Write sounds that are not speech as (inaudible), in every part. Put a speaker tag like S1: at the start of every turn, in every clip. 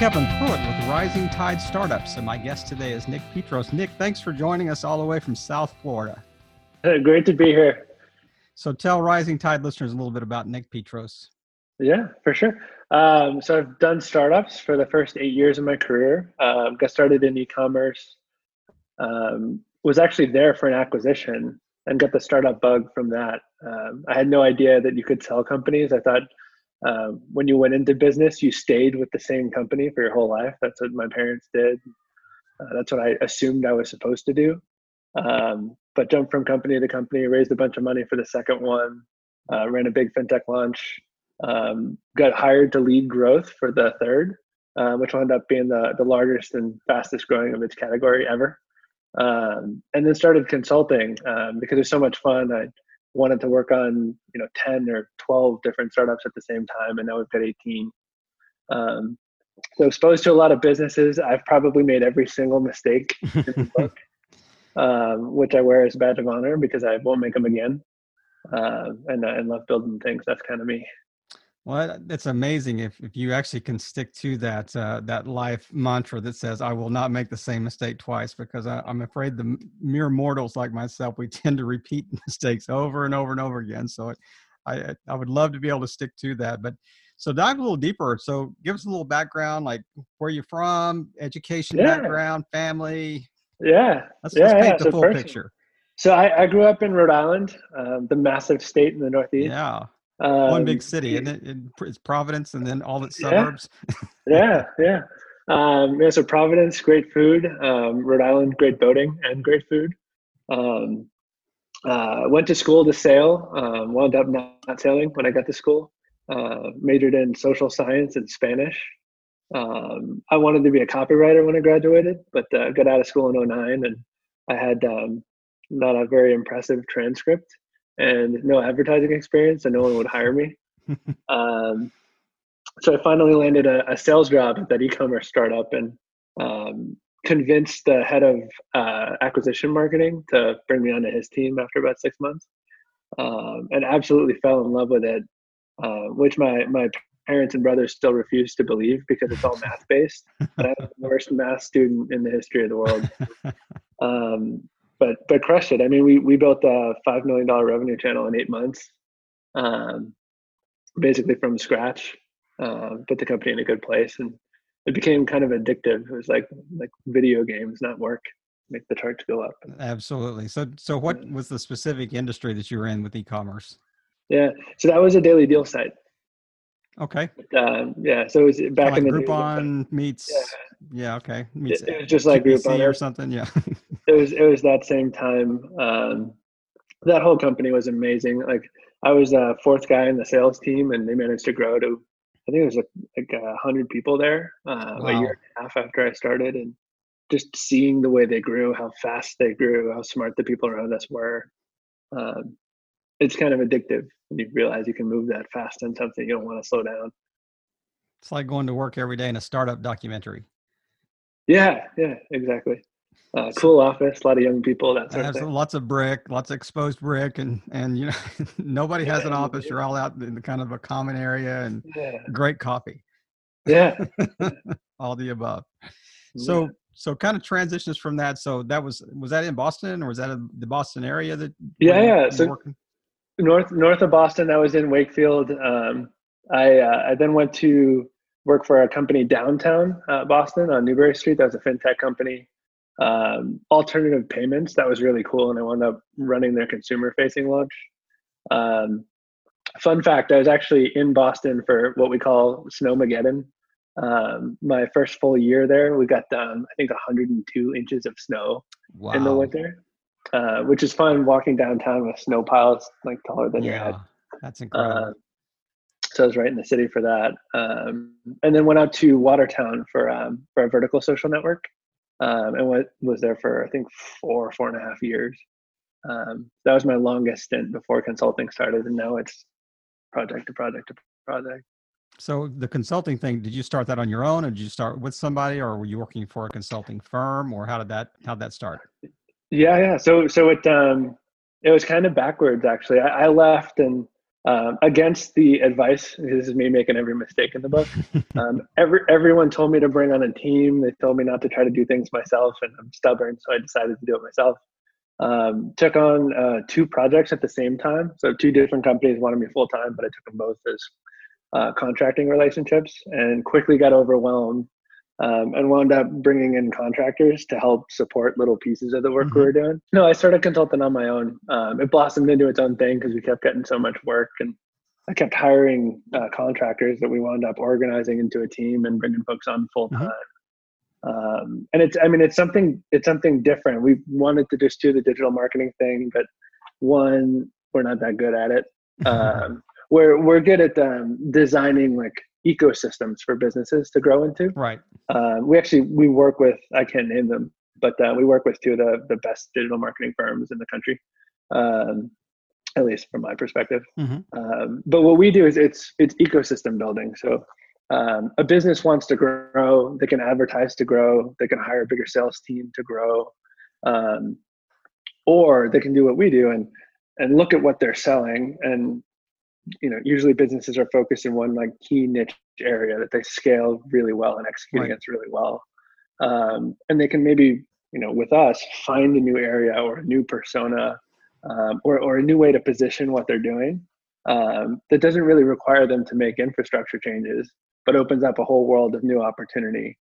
S1: Kevin Pruitt with Rising Tide Startups, and my guest today is Nick Petros. Nick, thanks for joining us all the way from South Florida.
S2: Hey, Great to be here.
S1: So, tell Rising Tide listeners a little bit about Nick Petros.
S2: Yeah, for sure. Um, so, I've done startups for the first eight years of my career. Um, got started in e-commerce. Um, was actually there for an acquisition and got the startup bug from that. Um, I had no idea that you could sell companies. I thought um, when you went into business, you stayed with the same company for your whole life. That's what my parents did. Uh, that's what I assumed I was supposed to do. Um, but jumped from company to company, raised a bunch of money for the second one, uh, ran a big fintech launch, um, got hired to lead growth for the third, uh, which wound up being the, the largest and fastest growing of its category ever. Um, and then started consulting um, because it was so much fun. I wanted to work on you know 10 or 12 different startups at the same time and now we've got 18 um, so exposed to a lot of businesses i've probably made every single mistake in the (laughs) book um, which i wear as a badge of honor because i won't make them again. Uh, and, and love building things. That's kind of me
S1: well, it's amazing if, if you actually can stick to that uh, that life mantra that says, "I will not make the same mistake twice," because I, am afraid the mere mortals like myself we (laughs) tend to repeat (laughs) mistakes over and over and over again. So, it, I I would love to be able to stick to that. But so dive a little deeper. So give us a little background, like where you're from, education yeah. background, family.
S2: Yeah,
S1: let's,
S2: yeah,
S1: let's paint
S2: yeah.
S1: the
S2: so
S1: full picture.
S2: So I, I, grew up in Rhode Island, um, the massive state in the Northeast.
S1: Yeah. Um, One big city, and it? It's Providence, and then all its suburbs.
S2: Yeah, (laughs) yeah. yeah. Um, yeah so Providence, great food. Um, Rhode Island, great boating and great food. Um, uh, went to school to sail. Um, wound up not, not, sailing when I got to school. Uh, majored in social science and Spanish. Um, I wanted to be a copywriter when I graduated, but uh, got out of school in 09 and I had um, not a very impressive transcript and no advertising experience, and no one would hire me. (laughs) um, so I finally landed a, a, sales job at that e-commerce startup, and um, convinced the head of uh, acquisition marketing to bring me onto his team after about six months, um, and absolutely fell in love with it, uh, which my my parents and brothers still refuse to believe because it's all math based. But (laughs) I'm the worst math student in the history of the world. (laughs) Um, but but crushed it. I mean, we we built a five million dollar revenue channel in eight months, um, basically from scratch. Uh, put the company in a good place, and it became kind of addictive. It was like like video games, not work. Make the charts go up.
S1: Absolutely. So so what was the specific industry that you were in with e-commerce?
S2: Yeah, so that was a daily deal site.
S1: Okay.
S2: Um, yeah, so it was back
S1: like
S2: in the
S1: Groupon meets. Yeah. yeah. okay.
S2: Meets it, it was just like Groupon
S1: or something. Yeah. (laughs)
S2: it was it was that same time. Um, that whole company was amazing. Like I was a fourth guy in the sales team, and they managed to grow to I think it was like, like a hundred people there uh, wow. a year and a half after I started, and just seeing the way they grew, how fast they grew, how smart the people around us were. Um, it's kind of addictive when you realize you can move that fast in something you don't want to slow down.
S1: It's like going to work every day in a startup documentary.
S2: Yeah, yeah, exactly. Uh, cool office, a lot of young people. That sort of thing.
S1: Lots of brick, lots of exposed brick, and and you know (laughs) nobody has an office. You're all out in the kind of a common area, and yeah. great coffee.
S2: Yeah, (laughs)
S1: all the above. So yeah. so kind of transitions from that. So that was was that in Boston or was that in the Boston area that?
S2: Yeah, yeah. So working? north north of Boston, I was in Wakefield. Um, I uh, I then went to work for a company downtown uh, Boston on Newbury Street. That was a fintech company. Um, alternative payments. That was really cool, and I wound up running their consumer facing launch. Um, fun fact: I was actually in Boston for what we call Snowmageddon. Um, my first full year there, we got down I think 102 inches of snow wow. in the winter uh, which is fun walking downtown with snow piles like taller than
S1: yeah,
S2: your head.
S1: That's incredible. Uh,
S2: so I was right in the city for that, um, and then went out to Watertown for um, for a vertical social network, um, and went, was there for I think four four and a half years. Um, that was my longest stint before consulting started, and now it's project to project to project.
S1: So the consulting thing, did you start that on your own, or did you start with somebody, or were you working for a consulting firm, or how did that how did that start?
S2: Yeah, yeah. So so it um it was kind of backwards actually. I, I left and um, against the advice. This is me making every mistake in the book. (laughs) Um, every everyone told me to bring on a team. They told me not to try to do things myself, and I'm stubborn, so I decided to do it myself. Um, took on uh, two projects at the same time. So two different companies wanted me full time, but I took them both as uh, contracting relationships, and quickly got overwhelmed um, and wound up bringing in contractors to help support little pieces of the work mm-hmm. we were doing. No, I started consulting on my own. Um, it blossomed into its own thing because we kept getting so much work, and I kept hiring uh, contractors that we wound up organizing into a team and bringing folks on full mm-hmm. time. Mm-hmm. Um, and it's, I mean, it's something, it's something different. We wanted to just do the digital marketing thing, but one, we're not that good at it. (laughs) Um, we're we're good at um, designing like ecosystems for businesses to grow into.
S1: Right.
S2: Uh, we actually we work with I can't name them, but uh, we work with two of the the best digital marketing firms in the country, um, at least from my perspective. Mm-hmm. Um, but what we do is it's it's ecosystem building. So um, a business wants to grow, they can advertise to grow, they can hire a bigger sales team to grow, um, or they can do what we do and and look at what they're selling and you know usually businesses are focused in one like key niche area that they scale really well and execute right. against really well um, and they can maybe you know with us find a new area or a new persona um, or, or a new way to position what they're doing um, that doesn't really require them to make infrastructure changes but opens up a whole world of new opportunity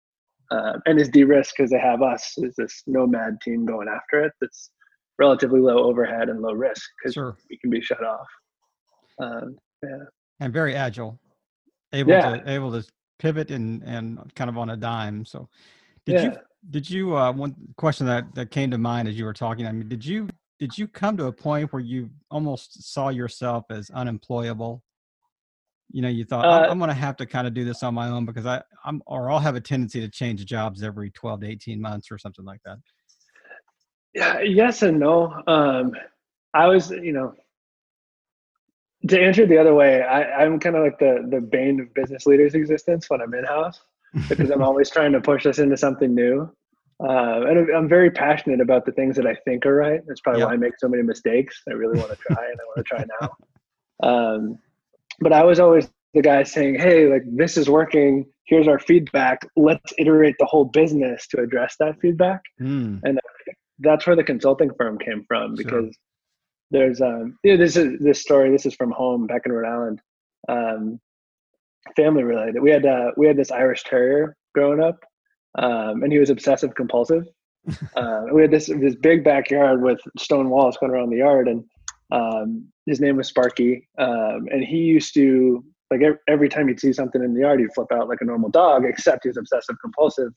S2: uh, and is de-risked because they have us as this nomad team going after it that's relatively low overhead and low risk because sure. we can be shut off um, yeah.
S1: And very agile, able yeah. to able to pivot and and kind of on a dime. So, did yeah. you did you uh, one question that that came to mind as you were talking? I mean, did you did you come to a point where you almost saw yourself as unemployable? You know, you thought uh, I'm, I'm going to have to kind of do this on my own because I I'm or I'll have a tendency to change jobs every 12 to 18 months or something like that.
S2: Yeah, yes and no. Um, I was, you know, to answer it the other way, I, I'm kind of like the the bane of business leaders' existence when I'm in house because I'm (laughs) always trying to push us into something new. Uh, and I'm very passionate about the things that I think are right. That's probably yep. why I make so many mistakes. I really want to try, and I want to try now. Um, but I was always the guy saying, "Hey, like this is working. Here's our feedback. Let's iterate the whole business to address that feedback." Mm. And that's where the consulting firm came from because sure there's um yeah, this is this story this is from home back in rhode island. Um family related we had uh we had this irish terrier growing up um and he was obsessive compulsive. (laughs) Uh, we had this this big backyard with stone walls going around the yard and um his name was sparky um and he used to like every time he'd see something in the yard he'd flip out like a normal dog (laughs) except he was obsessive compulsive.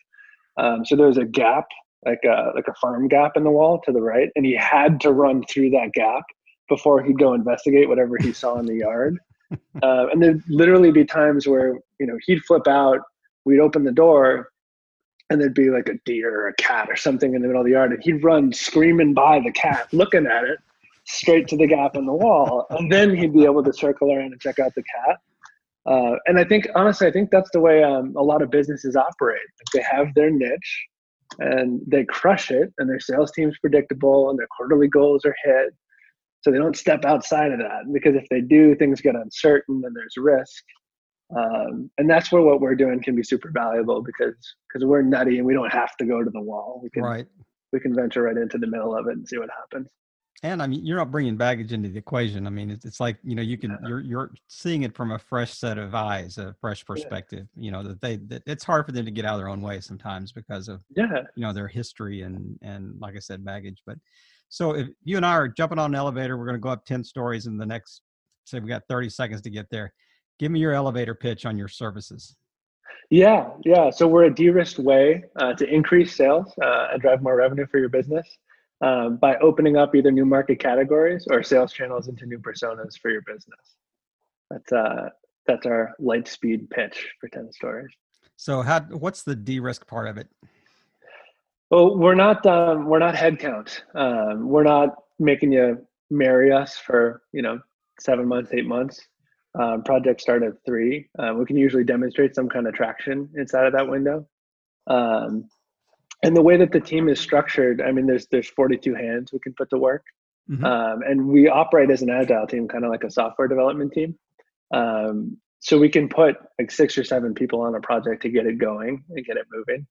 S2: Um so there was a gap like a like a farm gap in the wall to the right, and he had to run through that gap before he'd go investigate whatever he saw in the yard. (laughs) Uh, and there'd literally be times where you know he'd flip out, we'd open the door, and there'd be like a deer or a cat or something in the middle of the yard, and he'd run screaming by the cat, looking at it, straight to the gap in the wall, and then he'd be able to circle around and check out the cat. Uh, and I think honestly, I think that's the way um, a lot of businesses operate. They have their niche, and they crush it and their sales team's predictable and their quarterly goals are hit. So they don't step outside of that because if they do things get uncertain and there's risk. Um, and that's where what we're doing can be super valuable because because we're nutty and we don't have to go to the wall. We can right. we can venture right into the middle of it and see what happens
S1: and I mean, you're not bringing baggage into the equation. I mean, it's, it's like you know, you can you're you're seeing it from a fresh set of eyes, a fresh perspective. Yeah. You know that they that it's hard for them to get out of their own way sometimes because of
S2: yeah,
S1: you know, their history and and like I said, baggage. But so if you and I are jumping on an elevator, we're going to go up ten stories in the next. Say we got 30 seconds to get there. Give me your elevator pitch on your services.
S2: Yeah, yeah. So we're a de-risked way uh, to increase sales uh, and drive more revenue for your business um, by opening up either new market categories or sales channels into new personas for your business. That's uh, that's our light speed pitch for 10 stories.
S1: So how what's the de-risk part of it?
S2: Well, we're not um, we're not headcount. Um, we're not making you marry us for you know seven months, eight months. Um, projects start at three. Uh, we can usually demonstrate some kind of traction inside of that window. Um, and the way that the team is structured, I mean, there's there's 42 hands we can put to work. Mm-hmm. Um, and we operate as an agile team, kind of like a software development team. Um, so we can put like six or seven people on a project to get it going and get it moving.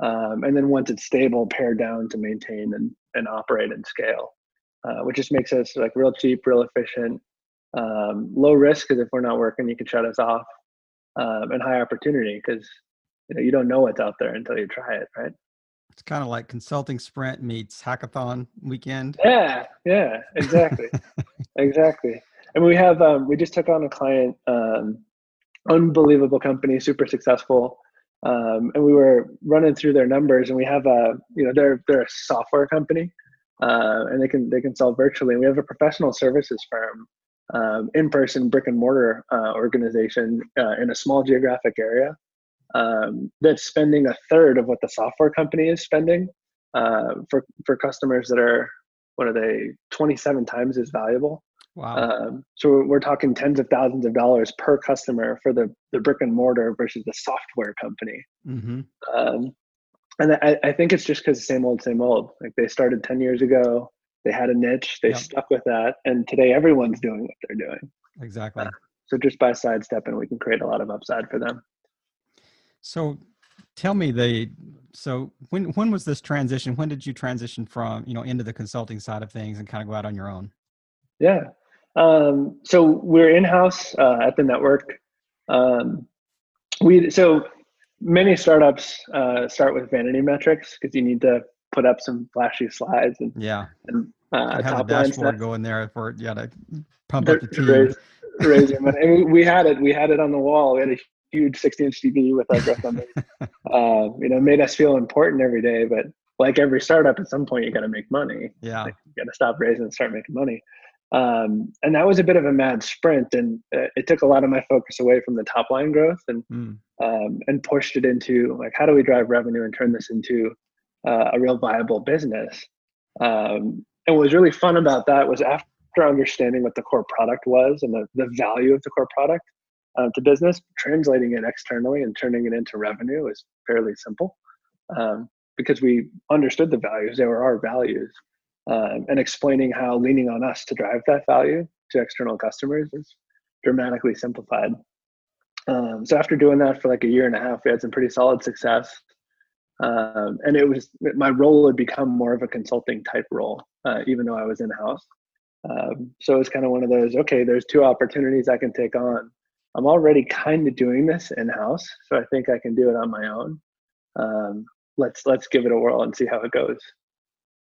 S2: Um, and then once it's stable, pare down to maintain and, and operate and scale, uh, which just makes us like real cheap, real efficient, um, low risk because if we're not working, you can shut us off, um, and high opportunity because you know you don't know what's out there until you try it, right?
S1: It's kind of like consulting sprint meets hackathon weekend.
S2: Yeah, yeah, exactly, (laughs) exactly. And we have um, we just took on a client, um, unbelievable company, super successful, um, and we were running through their numbers, and we have a you know they're they're a software company, uh, and they can they can sell virtually. And we have a professional services firm um, in-person brick and mortar uh, organization uh, in a small geographic area um, that's spending a third of what the software company is spending uh, for for customers that are what are they 27 times as valuable.
S1: Wow.
S2: Um, so we're talking tens of thousands of dollars per customer for the the brick and mortar versus the software company.
S1: Mm-hmm.
S2: um, and I, I think it's just because same old same old. Like they started 10 years ago. They had a niche. They yep. stuck with that. And today everyone's doing what they're doing.
S1: Exactly. Uh,
S2: so just by sidestepping we can create a lot of upside for them
S1: so tell me the so when when was this transition when did you transition from you know into the consulting side of things and kind of go out on your own
S2: yeah um, so we're in-house uh, at the network um, we so many startups uh, start with vanity metrics because you need to put up some flashy slides and
S1: yeah
S2: and uh,
S1: have a dashboard go in there for yeah to pump up the team.
S2: Raise, raise money. And we had it. We had it on the wall. We had a huge 60 inch TV with our growth numbers. uh, you know, made us feel important every day. But like every startup, at some point you got to make money.
S1: Yeah,
S2: like, you got to stop raising and start making money. Um, and that was a bit of a mad sprint, and uh, it took a lot of my focus away from the top line growth and mm. um, and pushed it into like how do we drive revenue and turn this into uh, a real viable business. Um, and what was really fun about that was after understanding what the core product was and the, the value of the core product uh, to business, translating it externally and turning it into revenue is fairly simple um, because we understood the values. They were our values. Um, and explaining how leaning on us to drive that value to external customers is dramatically simplified. Um, so after doing that for like a year and a half, we had some pretty solid success um, and it was my role had become more of a consulting type role uh, even though i was in house um, so was kind of one of those okay there's two opportunities i can take on i'm already kind of doing this in house so i think i can do it on my own. Um, let's let's give it a whirl and see how it goes.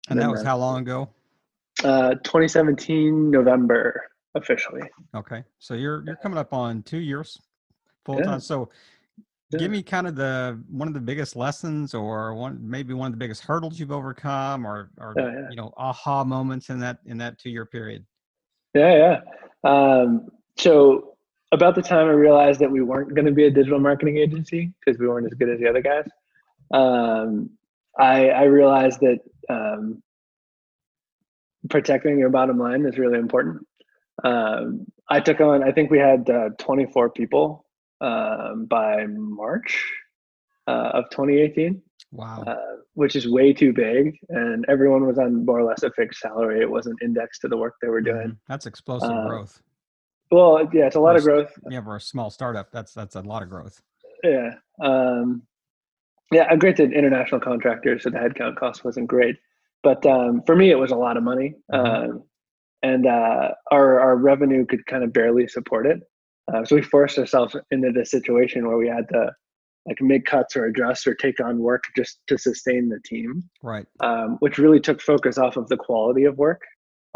S1: And, and that was how long ago?
S2: Uh, 2017 november officially.
S1: Okay so you're you're coming up on two years full yeah. time so yeah. give me kind of the one of the biggest lessons or one maybe one of the biggest hurdles you've overcome or or oh, yeah. you know aha moments in that in that two year period.
S2: Yeah yeah. Um, so about the time i realized that we weren't going to be a digital marketing agency because we weren't as good as the other guys um, I, I realized that um, protecting your bottom line is really important um, i took on i think we had uh, 24 people um, by March uh, of 2018.
S1: Wow.
S2: Uh, which is way too big. And everyone was on more or less a fixed salary. It wasn't indexed to the work they were doing. Mm-hmm.
S1: That's explosive uh, growth.
S2: Well, yeah, it's a lot of growth.
S1: Yeah, for a small startup, that's that's a lot of growth.
S2: Yeah. Um, yeah, I granted, international contractors, so the headcount cost wasn't great. But um, for me, it was a lot of money. Mm-hmm. Um, and uh, our, our revenue could kind of barely support it. Uh, so we forced ourselves into this situation where we had to like make cuts or adjust or take on work just to sustain the team.
S1: Right.
S2: Um, which really took focus off of the quality of work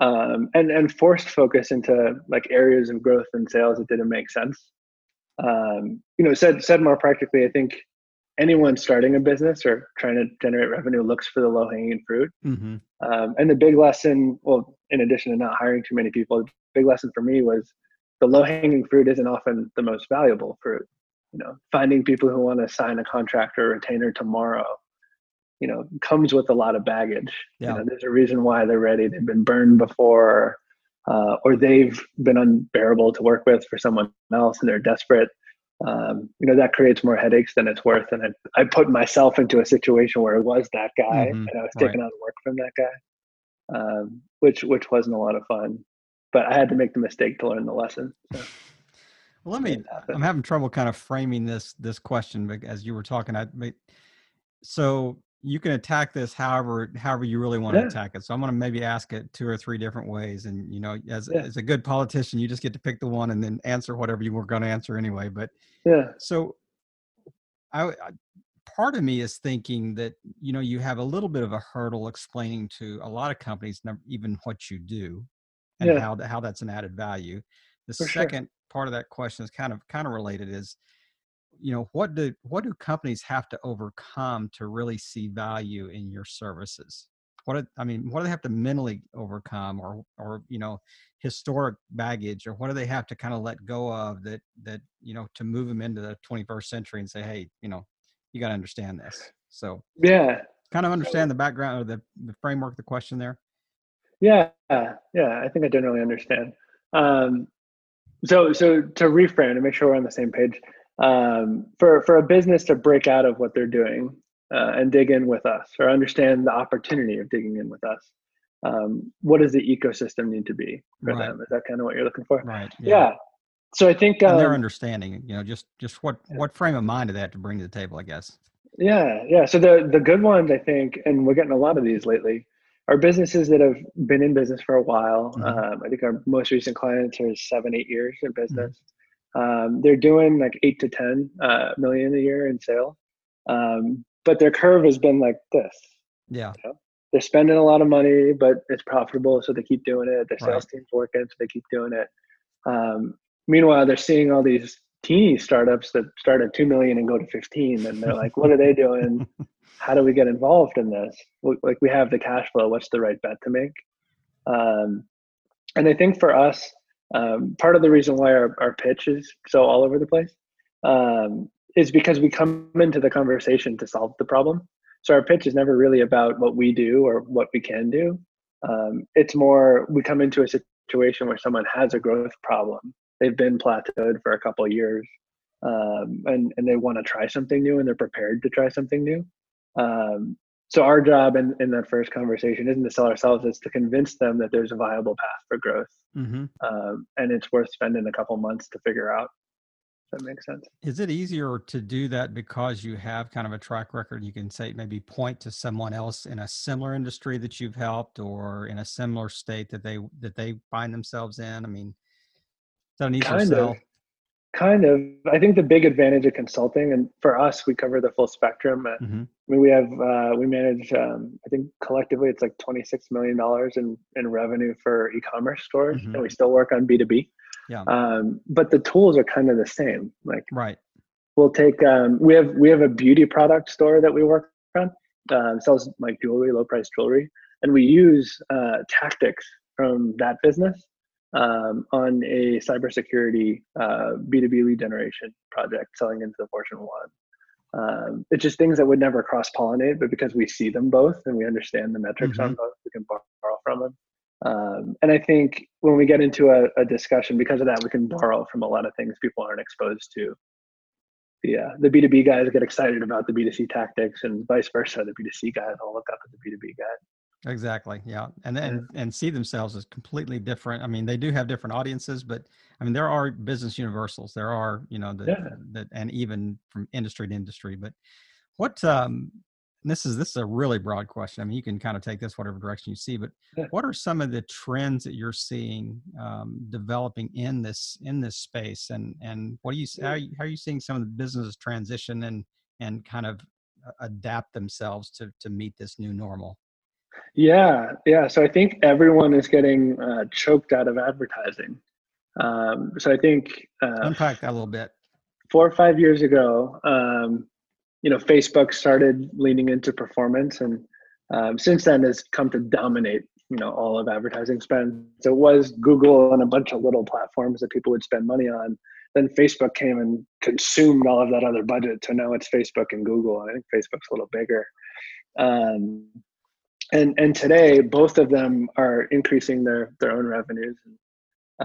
S2: um, and and forced focus into like areas of growth and sales that didn't make sense. Um, you know, said said more practically, I think anyone starting a business or trying to generate revenue looks for the low hanging fruit. Mm-hmm. Um, and the big lesson, well, in addition to not hiring too many people, the big lesson for me was the low hanging fruit isn't often the most valuable fruit. You know, finding people who want to sign a contract or retainer tomorrow, you know, comes with a lot of baggage. Yeah. You know, there's a reason why they're ready. They've been burned before, uh, or they've been unbearable to work with for someone else, and they're desperate. Um, you know, that creates more headaches than it's worth. And I, I put myself into a situation where it was that guy, mm-hmm. and I was taking right. on work from that guy. um, which which wasn't a lot of fun. But I had to make the mistake to learn the lesson. So. (laughs)
S1: Well, let me. I'm having trouble kind of framing this this question as you were talking. I so you can attack this however however you really want yeah. to attack it. So I'm going to maybe ask it two or three different ways, and you know, as yeah. as a good politician, you just get to pick the one and then answer whatever you were going to answer anyway. But
S2: yeah,
S1: so I, I part of me is thinking that you know you have a little bit of a hurdle explaining to a lot of companies even what you do and yeah. how how that's an added value. The For second sure. part of that question is kind of kind of related is you know what do what do companies have to overcome to really see value in your services? What do, i mean what do they have to mentally overcome or or you know historic baggage or what do they have to kind of let go of that that you know to move them into the 21st century and say hey you know you got to understand this. So
S2: yeah.
S1: kind of understand the background or the, the framework of the question there.
S2: Yeah. Yeah i think i generally understand. Um so so to reframe to make sure we're on the same page um, for for a business to break out of what they're doing uh, and dig in with us or understand the opportunity of digging in with us um, what does the ecosystem need to be for right. them? Is that kind of what you're looking for?
S1: Right
S2: yeah, yeah. so i think
S1: um, their understanding you know just just what what frame of mind do they have to bring to the table i guess.
S2: Yeah yeah. So the the good ones i think and we're getting a lot of these lately are businesses that have been in business for a while. Mm-hmm. um, i think our most recent clients are seven eight years in business. Mm-hmm um, they're doing like eight to ten uh, million a year in sale, um, but their curve has been like this.
S1: Yeah,
S2: you know? they're spending a lot of money, but it's profitable, so they keep doing it. Their sales right. team's working, so they keep doing it. Um, meanwhile, they're seeing all these teeny startups that start at two million and go to fifteen, and they're like, "What are they doing? (laughs) How do we get involved in this? Like, we have the cash flow. What's the right bet to make?" Um, and I think for us, um, part of the reason why our, our pitch is so all over the place um, is because we come into the conversation to solve the problem. So our pitch is never really about what we do or what we can do. Um, it's more we come into a situation where someone has a growth problem. They've been plateaued for a couple years, um, and and they want to try something new, and they're prepared to try something new. Um, so our job in, in that first conversation isn't to sell ourselves it's to convince them that there's a viable path for growth. Mm-hmm. um, and it's worth spending a couple months to figure out if that makes sense.
S1: Is it easier to do that because you have kind of a track record? You can say maybe point to someone else in a similar industry that you've helped or in a similar state that they that they find themselves in? I mean is that an easier
S2: kind
S1: sell?
S2: of. Kind of. I think the big advantage of consulting, and for us, we cover the full spectrum. Mm-hmm. I mean, we have uh, we manage. Um, I think collectively, it's like twenty six million dollars in in revenue for e-commerce stores, mm-hmm. and we still work on B two B.
S1: Yeah.
S2: Um, but the tools are kind of the same. Like,
S1: right.
S2: We'll take. Um, we have we have a beauty product store that we work on. Uh, sells like jewelry, low price jewelry, and we use uh, tactics from that business um, on a cybersecurity uh, B2B lead generation project selling into the Fortune 1. Um, it's just things that would never cross pollinate, but because we see them both and we understand the metrics mm-hmm. on both, we can borrow from them. Um, and I think when we get into a, a, discussion, because of that, we can borrow from a lot of things people aren't exposed to. The, uh, the B2B guys get excited about the B2C tactics and vice versa. The B2C guys all look up at the B2B guys.
S1: Exactly. Yeah. And then and see themselves as completely different. I mean, they do have different audiences, but I mean, there are business universals. There are, you know, that, yeah. that and even from industry to industry. But what um this is this is a really broad question. I mean, you can kind of take this whatever direction you see, but yeah. what are some of the trends that you're seeing um, developing in this in this space, and and what do you how, are you how are you seeing some of the businesses transition and and kind of uh, adapt themselves to to meet this new normal?
S2: Yeah, yeah. So I think everyone is getting uh, choked out of advertising. Um, so I think
S1: uh, unpack that a little bit.
S2: Four or five years ago, um, you know, Facebook started leaning into performance, and um, since then has come to dominate, you know, all of advertising spend. So it was Google and a bunch of little platforms that people would spend money on. Then Facebook came and consumed all of that other budget. So now it's Facebook and Google, and I think Facebook's a little bigger. Um, and and today both of them are increasing their their own revenues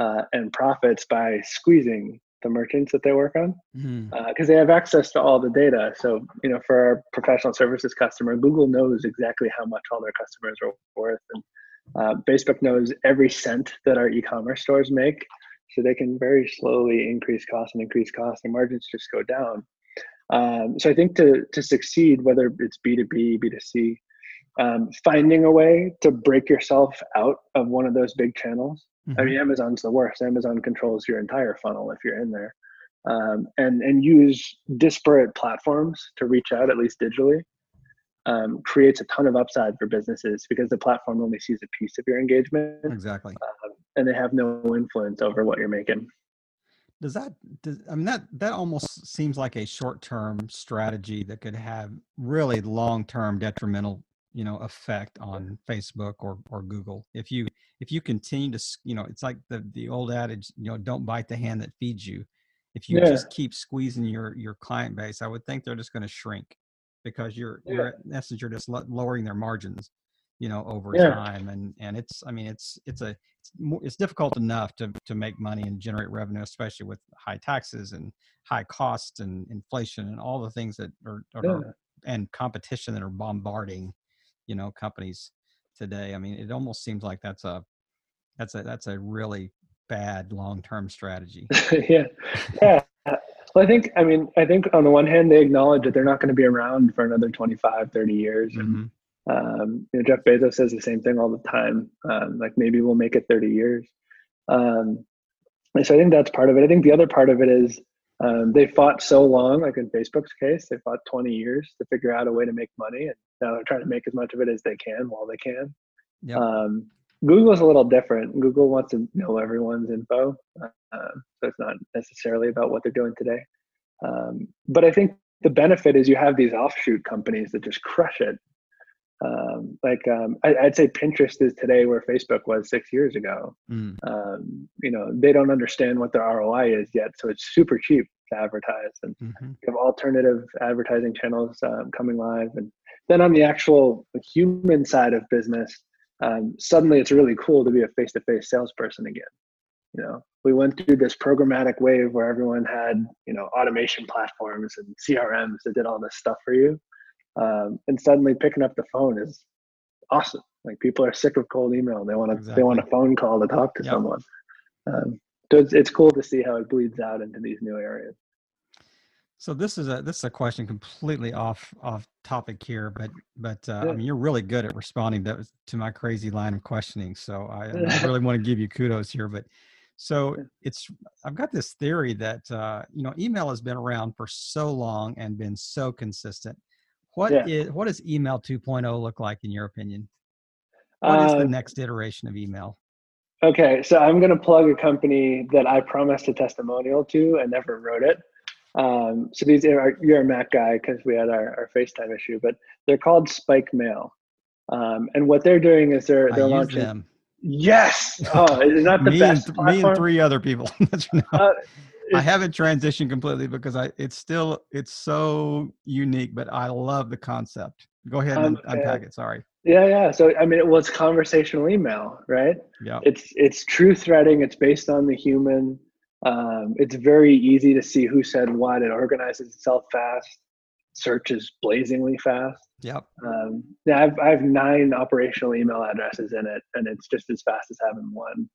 S2: uh, and profits by squeezing the merchants that they work on because mm-hmm. uh, they have access to all the data so you know for our professional services customer google knows exactly how much all their customers are worth and Uh, Facebook knows every cent that our e-commerce stores make, so they can very slowly increase costs and increase costs, and margins just go down. Um, so I think to to succeed, whether it's B two B, B two C, um, finding a way to break yourself out of one of those big channels. Mm-hmm. I mean, Amazon's the worst. Amazon controls your entire funnel if you're in there, um, and and use disparate platforms to reach out at least digitally um, creates a ton of upside for businesses because the platform only sees a piece of your engagement.
S1: Exactly. Um,
S2: and they have no influence over what you're making.
S1: Does that, does, I mean, that, that almost seems like a short term strategy that could have really long term detrimental, you know, effect on Facebook or, or Google. If you, if you continue to, you know, it's like the, the old adage, you know, don't bite the hand that feeds you. If you yeah. just keep squeezing your, your client base, I would think they're just going to shrink because you're yeah. you're in essence you're just lowering their margins you know over yeah. time and and it's i mean it's it's a it's, more, it's difficult enough to to make money and generate revenue especially with high taxes and high costs and inflation and all the things that are, are and competition that are bombarding you know companies today i mean it almost seems like that's a that's a that's a really bad long-term strategy (laughs)
S2: yeah yeah well, I think, I mean, I think on the one hand, they acknowledge that they're not going to be around for another 25, 30 years. Mm-hmm. And, um, you know, Jeff Bezos says the same thing all the time. Um, like maybe we'll make it 30 years. Um, so I think that's part of it. I think the other part of it is um, they fought so long, like in Facebook's case, they fought 20 years to figure out a way to make money. And now they're trying to make as much of it as they can while they can. Yep. Um, Google's a little different. Google wants to know everyone's info, uh, so it's not necessarily about what they're doing today. Um, but I think the benefit is you have these offshoot companies that just crush it. Um, like um, I, would say Pinterest is today where Facebook was six years ago. Mm. you know, they don't understand what their ROI is yet, so it's super cheap to advertise, and mm-hmm. you have alternative advertising channels um, coming live. And then on the actual human side of business um, suddenly it's really cool to be a face-to-face salesperson again. You know we went through this programmatic wave where everyone had you know automation platforms and crms that did all this stuff for you. Um, and suddenly picking up the phone is awesome. Like people are sick of cold email. They want to exactly. they want a phone call to talk to yep. someone. Um, so it's, it's cool to see how it bleeds out into these new areas
S1: so this is a this is a question completely off off topic here, but but uh, yeah. I mean you're really good at responding to to my crazy line of questioning. So I, I (laughs) really want to give you kudos here. But so it's I've got this theory that uh, you know email has been around for so long and been so consistent. What yeah. is what does email 2.0 look like in your opinion? What is the uh, next iteration of email?
S2: Okay, so I'm going to plug a company that I promised a testimonial to and never wrote it. Um, so these are you're a Mac guy because we had our, our FaceTime issue, but they're called Spike Mail. Um, and what they're doing is they're they're launching. Them. Yes. Oh, it's not the (laughs)
S1: me
S2: best.
S1: And, me and three other people. (laughs) That's uh, I haven't transitioned completely because I it's still it's so unique, but I love the concept. Go ahead and um, unpack it. Sorry.
S2: Yeah, yeah. So I mean, it was conversational email, right?
S1: Yeah.
S2: It's it's true threading. It's based on the human. Um, it's very easy to see who said what. It organizes itself fast. Search is blazingly fast.
S1: Yep.
S2: Um, yeah, I've, I have nine operational email addresses in it, and it's just as fast as having one.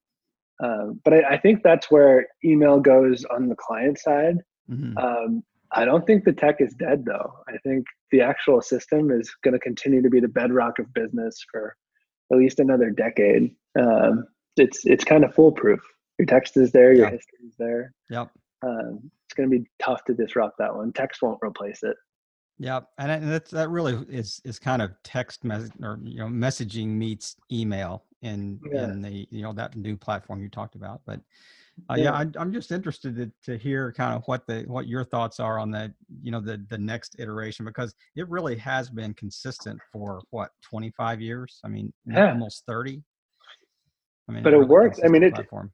S2: Um, but I, I, think that's where email goes on the client side. Mm-hmm. Um, I don't think the tech is dead, though. I think the actual system is going to continue to be the bedrock of business for at least another decade. Um, it's it's kind of foolproof. Your text is there, your history is there.
S1: Yep.
S2: Um, it's going to be tough to disrupt that one. Text won't replace it.
S1: Yeah, and that's that really is is kind of text message or you know messaging meets email in yeah. in the you know that new platform you talked about. But uh, yeah, yeah I, am just interested to, to hear kind of what the what your thoughts are on the you know the the next iteration because it really has been consistent for what 25 years. I mean, yeah. almost 30.
S2: I mean, but it, really works. I mean, it platform.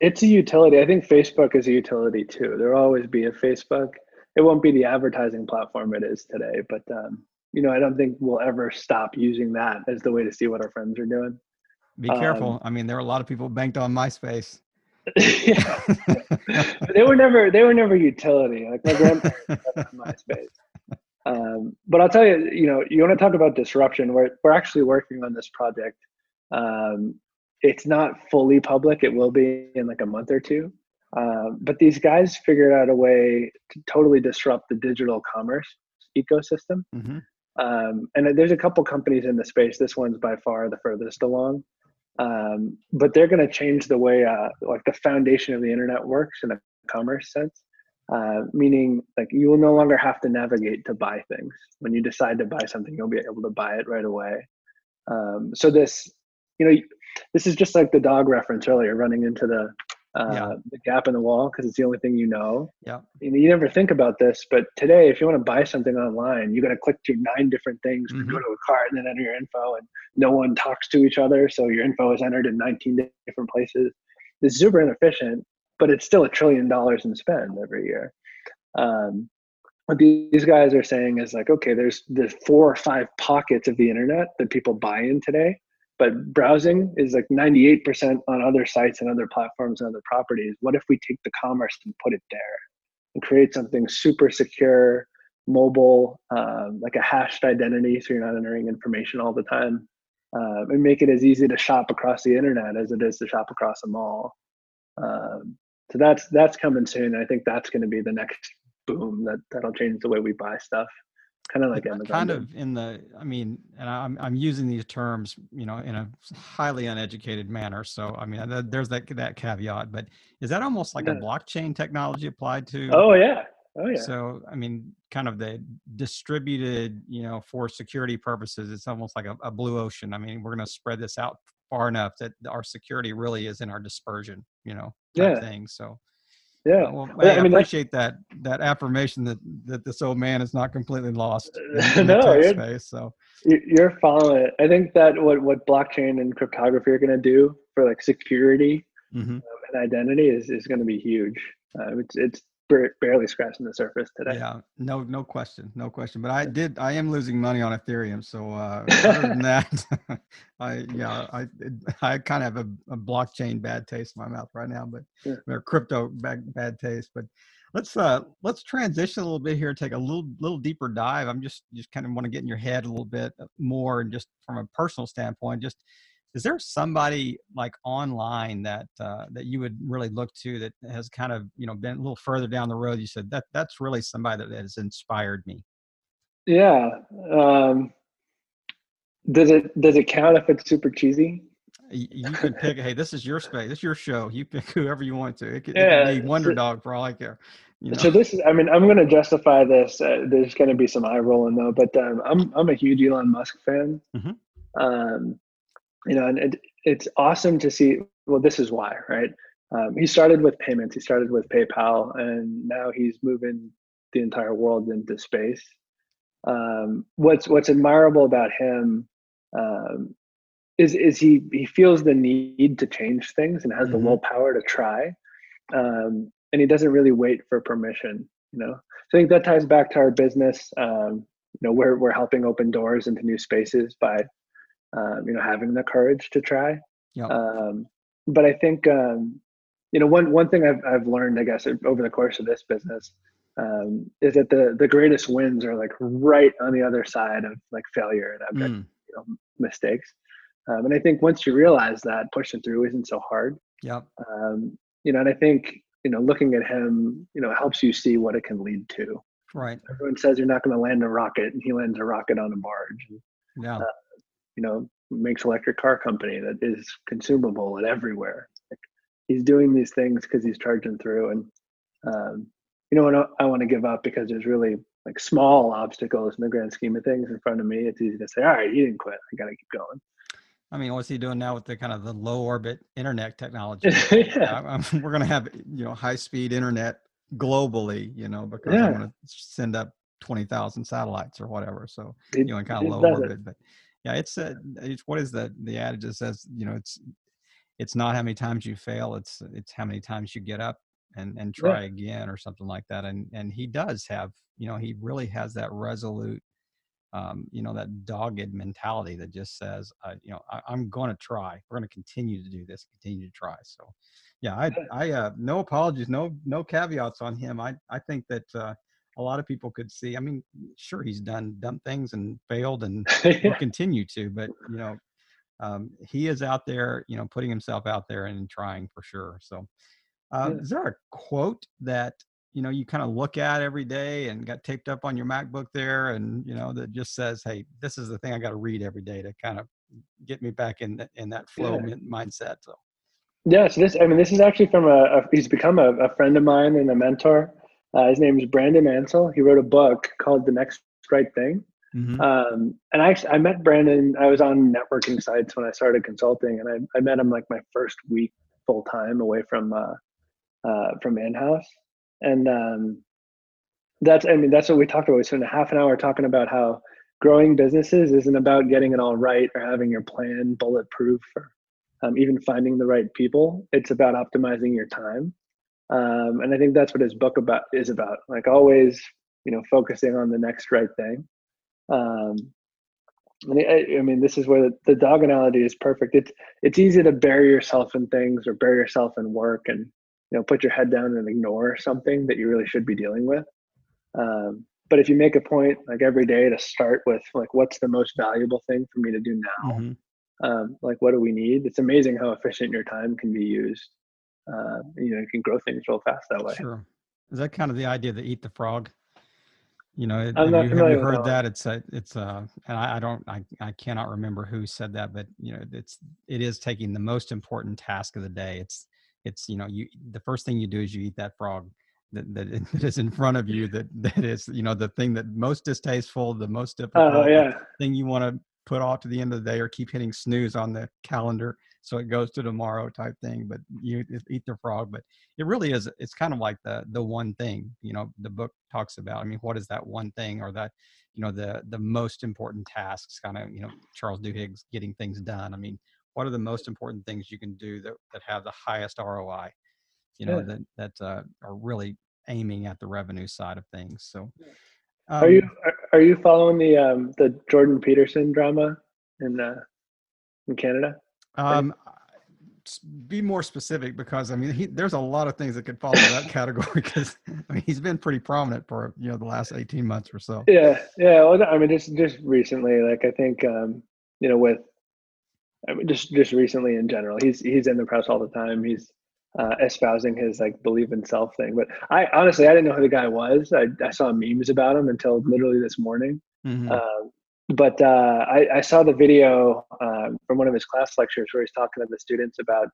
S2: It's a utility. I think Facebook is a utility too. There'll always be a Facebook. It won't be the advertising platform it is today, but um, you know, I don't think we'll ever stop using that as the way to see what our friends are doing.
S1: Be careful. Um, I mean, there are a lot of people banked on MySpace. (laughs)
S2: yeah. they were never they were never utility. Like my grandparents MySpace. Um, but I'll tell you, you know, you want to talk about disruption. We're we're actually working on this project Um, it's not fully public. It will be in like a month or two. Um, but these guys figured out a way to totally disrupt the digital commerce ecosystem. Mm-hmm. Um, and there's a couple companies in the space. This one's by far the furthest along. Um, but they're going to change the way, uh, like the foundation of the internet works in a commerce sense. Uh, meaning, like you will no longer have to navigate to buy things. When you decide to buy something, you'll be able to buy it right away. Um, so this, you know, this is just like the dog reference earlier, running into the uh, yeah. the gap in the wall because it's the only thing you know.
S1: Yeah.
S2: You, know, you never think about this, but today, if you want to buy something online, you got to click through nine different things mm-hmm. to go to a cart and then enter your info, and no one talks to each other, so your info is entered in 19 different places. It's super inefficient, but it's still a trillion dollars in spend every year. Um, what these guys are saying is like, okay, there's there's four or five pockets of the internet that people buy in today but browsing is like 98% on other sites and other platforms and other properties. What if we take the commerce and put it there and create something super secure mobile um, like a hashed identity so you're not entering information all the time um, and make it as easy to shop across the internet as it is to shop across a mall? Um, so that's that's coming soon i think that's going to be the next boom that that'll change the way we buy stuff kind of like Amazon.
S1: Kind of in the, I mean, and I'm I'm using these terms, you know, in a highly uneducated manner. So I mean, there's that that caveat. But is that almost like yeah. a blockchain technology applied to?
S2: Oh yeah. Oh yeah.
S1: So I mean, kind of the distributed, you know, for security purposes, it's almost like a, a blue ocean. I mean, we're going to spread this out far enough that our security really is in our dispersion, you know,
S2: yeah.
S1: thing. So
S2: yeah.
S1: Uh, well, I, mean, appreciate that that affirmation that that this old man is not completely lost (laughs) in no, the tech space. So
S2: you're following it. I think that what what blockchain and cryptography are going to do for like security mm-hmm. um, and identity is is going to be huge. Uh, it's it's barely scratching the surface today.
S1: Yeah, no, no question, no question. But I did, I am losing money on Ethereum. So uh, other than that, (laughs) I yeah, I I kind of have a, a, blockchain bad taste in my mouth right now, but yeah. or crypto bad, bad taste. But let's uh let's transition a little bit here, take a little little deeper dive. I'm just just kind of want to get in your head a little bit more, and just from a personal standpoint, just is there somebody like online that uh, that you would really look to that has kind of you know been a little further down the road you said that that's really somebody that has inspired me
S2: yeah um, does it does it count if it's super cheesy
S1: you can pick hey this is your space this is your show you pick whoever you want to it could, yeah, it could be wonder so, dog for all i care
S2: you know? so this is i mean i'm going to justify this uh, there's going to be some eye rolling though but um, i'm i'm a huge elon musk fan mm-hmm. um, you know, and it, it's awesome to see. Well, this is why, right? Um, he started with payments. He started with PayPal, and now he's moving the entire world into space. Um, what's what's admirable about him um, is is he he feels the need to change things and has mm-hmm. the willpower to try, um, and he doesn't really wait for permission. You know, so I think that ties back to our business. Um, you know, we're we're helping open doors into new spaces by um, you know, having the courage to try.
S1: Yep.
S2: Um, but I think, um, you know, one, one thing I've, I've learned, I guess, over the course of this business um, is that the, the greatest wins are like right on the other side of like failure and mm. you know, mistakes. Um, and I think once you realize that pushing through isn't so hard.
S1: Yep.
S2: Um, you know, and I think, you know, looking at him, you know, helps you see what it can lead to.
S1: Right.
S2: Everyone says you're not going to land a rocket and he lands a rocket on a barge.
S1: Yeah. Uh,
S2: you know makes electric car company that is consumable and everywhere like he's doing these things because he's charging through and um, you know what i want to give up because there's really like small obstacles in the grand scheme of things in front of me it's easy to say all right he didn't quit i gotta keep going
S1: I mean, what's he doing now with the kind of the low orbit internet (laughs) technology? yeah. (laughs) we're going to have you know high speed internet globally, you know, because yeah. I want to send up twenty thousand satellites or whatever. So you know, in kind of low orbit. It. But yeah it's a it's what is the the adage that says you know it's it's not how many times you fail it's it's how many times you get up and and try yeah. again or something like that and and he does have you know he really has that resolute um, you know that dogged mentality that just says uh, you know I, am going to try. We're going to continue to do this continue to try. So yeah i i uh, no apologies no no caveats on him. I i think that uh, a lot of people could see. I mean, sure, he's done dumb things and failed and (laughs) will continue to, but you know, um, he is out there, you know, putting himself out there and trying for sure. So, uh, yeah. is there a quote that you know you kind of look at every day and got taped up on your MacBook there, and you know that just says, "Hey, this is the thing I got to read every day to kind of get me back in in that flow yeah. mindset." So.
S2: Yeah, so this, I mean, this is actually from a, a he's become a, a, friend of mine and a mentor. Uh, his name is Brandon Ansell. He wrote a book called The Next Right Thing. Mm-hmm. Um, and I actually, I met Brandon, I was on networking sites when I started consulting and I, I met him like my first week full time away from, uh, uh, from in-house. And, um, that's, I mean, that's what we talked about. We spent a half an hour talking about how growing businesses isn't about getting it all right or having your plan bulletproof or um, even finding the right people. It's about optimizing your time. Um, and I think that's what his book about is about. Like always, you know, focusing on the next right thing. Um, I, I mean, this is where the, the dog analogy is perfect. It's it's easy to bury yourself in things or bury yourself in work and you know put your head down and ignore something that you really should be dealing with. Um, but if you make a point like every day to start with like what's the most valuable thing for me to do now mm-hmm um, like what do we need it's amazing how efficient your time can be used uh, you know you can grow things real fast that way.
S1: Sure. Is that kind of the idea to eat the frog? You know have, you, have you heard that, it's a it's a and I, I, don't I, I cannot remember who said that but you know it's it is taking the most important task of the day. It's it's you know you the first thing you do is you eat that frog that, that, (laughs) is in front of you that that is you know the thing that most distasteful the most oh, difficult uh, yeah. thing you want to put off to the end of the day or keep hitting snooze on the calendar so it goes to tomorrow type thing but you eat the frog but it really is it's kind of like the the one thing you know the book talks about i mean what is that one thing or that you know the the most important tasks kind of you know charles duhigg's getting things done i mean what are the most important things you can do that, that have the highest roi you know yeah. that that uh, are really aiming at the revenue side of things so
S2: um, are you are, are you following the um, the Jordan Peterson drama in uh, in Canada? Um,
S1: be more specific because I mean he, there's a lot of things that could fall in that (laughs) category because I mean he's been pretty prominent for you know the last 18 months or so.
S2: Yeah, yeah. Well, I mean just just recently, like I think um, you know with I mean just just recently in general, he's he's in the press all the time. He's uh, espousing his like believe in self thing. But I honestly I didn't know who the guy was. I, I saw memes about him until literally this morning. Mm-hmm. Uh, but uh, I, I, saw the video um, from one of his class lectures where he's talking to the students about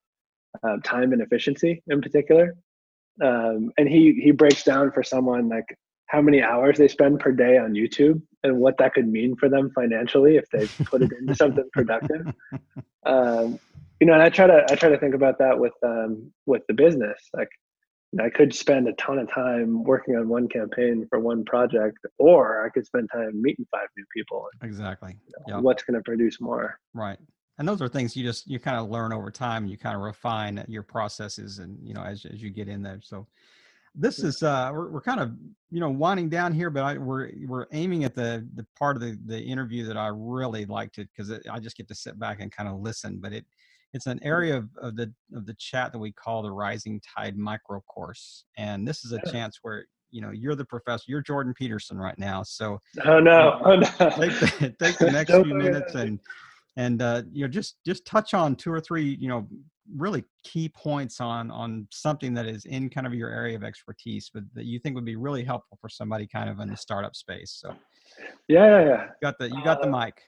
S2: um, time and efficiency in particular. Um, and he he breaks down for someone like how many hours they spend per day on YouTube and what that could mean for them financially if they put it into something productive. (laughs) Um, you know, and I try to I try to think about that with um with the business. Like I could spend a ton of time working on one campaign for one project, or I could spend time meeting five new people.
S1: Exactly.
S2: You know, yep. What's going to produce more?
S1: Right. And those are things you just you kind of learn over time. You kind of refine your processes, and you know as as you get in there. So this is uh we're, we're kind of you know winding down here but I, we're we're aiming at the the part of the the interview that i really liked it because i just get to sit back and kind of listen but it it's an area of, of the of the chat that we call the Rising Tide Micro Course, and this is a chance where you know you're the professor. You're Jordan Peterson right now, so
S2: oh no, oh, no.
S1: take the, (laughs) take the next few minutes and and uh, you know just just touch on two or three you know really key points on on something that is in kind of your area of expertise, but that you think would be really helpful for somebody kind of in the startup space. So
S2: yeah, yeah, yeah.
S1: You got the you got the uh, mic.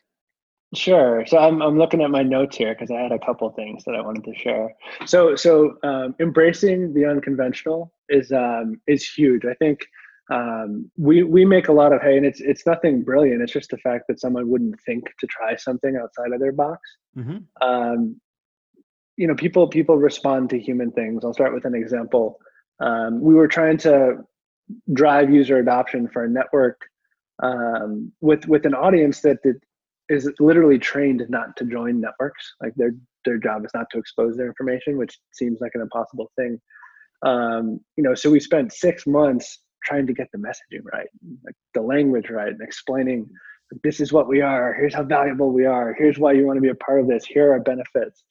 S2: Sure. So I'm I'm looking at my notes here because I had a couple things that I wanted to share. So so um, embracing the unconventional is um, is huge. I think um, we we make a lot of hay, and it's it's nothing brilliant. It's just the fact that someone wouldn't think to try something outside of their box. Mm-hmm. Um, you know, people people respond to human things. I'll start with an example. Um, we were trying to drive user adoption for a network um, with with an audience that did is literally trained not to join networks. Like their their job is not to expose their information, which seems like an impossible thing. Um, you know, so we spent six months trying to get the messaging right, like the language right, and explaining this is what we are. Here's how valuable we are. Here's why you want to be a part of this. Here are our benefits.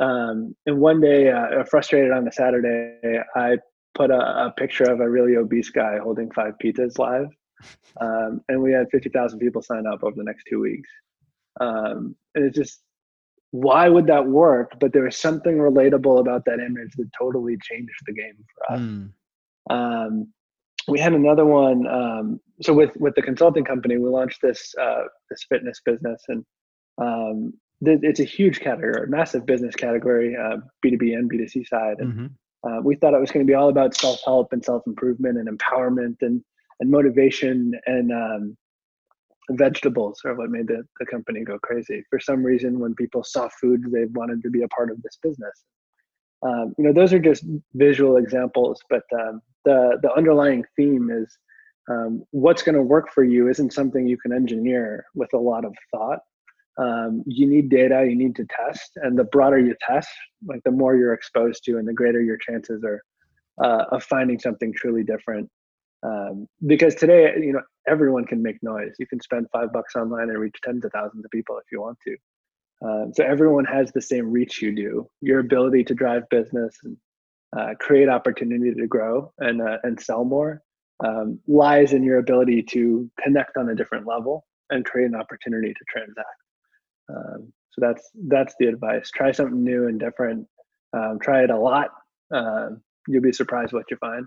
S2: Um, and one day, uh, frustrated on a Saturday, I put a, a, picture of a really obese guy holding five pizzas live, um, and we had fifty thousand people sign up over the next two weeks um, and it's just why would that work? But there was something relatable about that image that totally changed the game for us. Mm. Um, we had another one. Um, so with with the consulting company, we launched this uh, this fitness business, and um, th- it's a huge category, massive business category, uh B two B and B two C side. And mm-hmm. uh, we thought it was going to be all about self help and self improvement and empowerment and and motivation and um, vegetables are what made the, the company go crazy. For some reason, when people saw food, they wanted to be a part of this business. Um, you know, those are just visual examples, but um, the the underlying theme is um, what's going to work for you isn't something you can engineer with a lot of thought. Um, you need data, you need to test, and the broader you test, like the more you're exposed to, and the greater your chances are uh, of finding something truly different. Um, because today, you know, everyone can make noise. You can spend five bucks online and reach tens of thousands of people if you want to. Um, so everyone has the same reach you do. Your ability to drive business and uh, create opportunity to grow and uh, and sell more um, lies in your ability to connect on a different level and create an opportunity to transact. Um, so that's that's the advice. Try something new and different. Um, try it a lot. Uh, you'll be surprised what you find.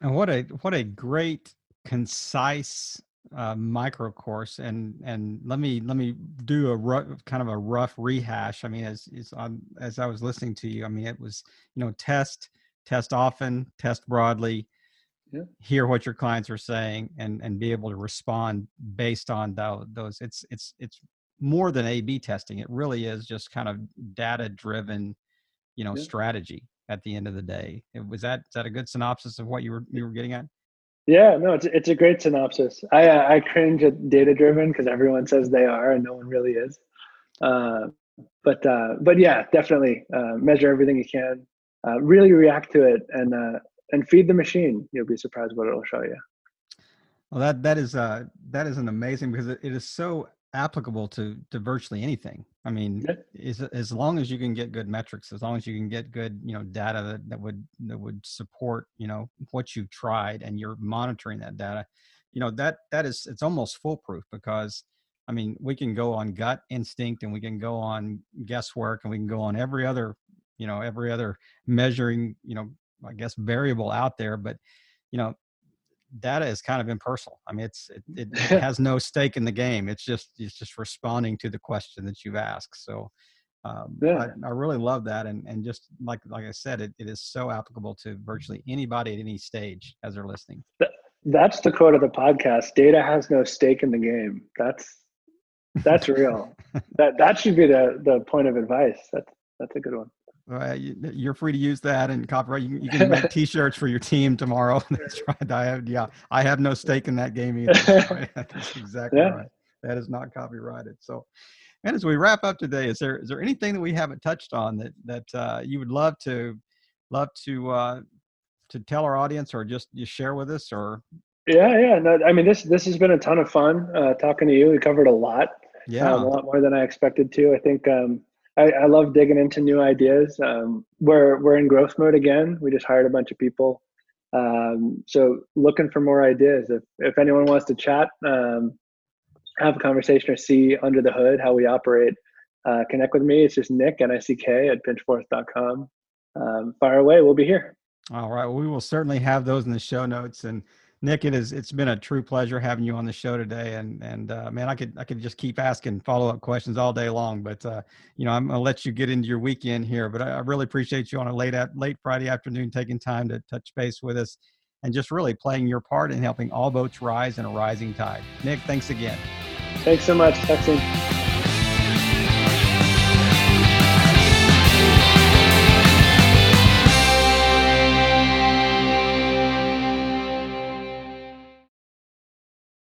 S1: And what a what a great concise uh, micro course and and let me let me do a rough, kind of a rough rehash i mean as as on as i was listening to you i mean it was you know test test often test broadly yeah. hear what your clients are saying and and be able to respond based on the, those it's it's it's more than a b testing it really is just kind of data driven you know yeah. strategy at the end of the day was that is that a good synopsis of what you were you were getting at
S2: yeah, no, it's it's a great synopsis. I uh, I cringe at data driven because everyone says they are and no one really is. Uh, but uh, but yeah, definitely uh, measure everything you can. Uh, really react to it and uh, and feed the machine. You'll be surprised what it'll show you.
S1: Well, that that is uh that is an amazing because it, it is so applicable to to virtually anything. I mean, is as long as you can get good metrics, as long as you can get good, you know, data that, that would that would support, you know, what you've tried and you're monitoring that data, you know, that that is it's almost foolproof because I mean, we can go on gut instinct and we can go on guesswork and we can go on every other, you know, every other measuring, you know, I guess variable out there, but you know, data is kind of impersonal. I mean, it's it, (laughs) it, it has no stake in the game. It's just it's just responding to the question that you've asked. So um, yeah. I, I, really love that, and and just like like I said, it, it is so applicable to virtually anybody at any stage as they're listening.
S2: That's the quote of the podcast. Data has no stake in the game. That's that's real. (laughs) that that should be the the point of advice. That's that's a good one.
S1: Uh, you, are free to use that and copyright. You, you can make (laughs) T-shirts for your team tomorrow. (laughs) That's right. I have, yeah, I have no stake in that game either. (laughs) That's exactly yeah. right. That is not copyrighted. So, and as we wrap up today, is there is there anything that we haven't touched on that that uh, you would love to love to uh, to tell our audience or just just share with us or?
S2: Yeah, yeah. No, I mean this this has been a ton of fun uh, talking to you. We covered a lot.
S1: Yeah,
S2: um, a lot more than I expected to. I think um, I, I love digging into new ideas. Um, we're we're in growth mode again. We just hired a bunch of people, um, so looking for more ideas. If if anyone wants to chat, um, have a conversation, or see under the hood how we operate, uh, connect with me. It's just Nick N I C K at pinchforth.com. Um, fire away. We'll be here.
S1: All right. Well, we will certainly have those in the show notes and Nick, it is it's been a true pleasure having you on the show today, and and uh, man, I could I could just keep asking follow up questions all day long, but uh, you know I'm gonna let you get into your weekend here, but I, I really appreciate you on a late at, late Friday afternoon taking time to touch base with us, and just really playing your part in helping all boats rise in a rising tide. Nick, thanks again.
S2: Thanks so much. Talk.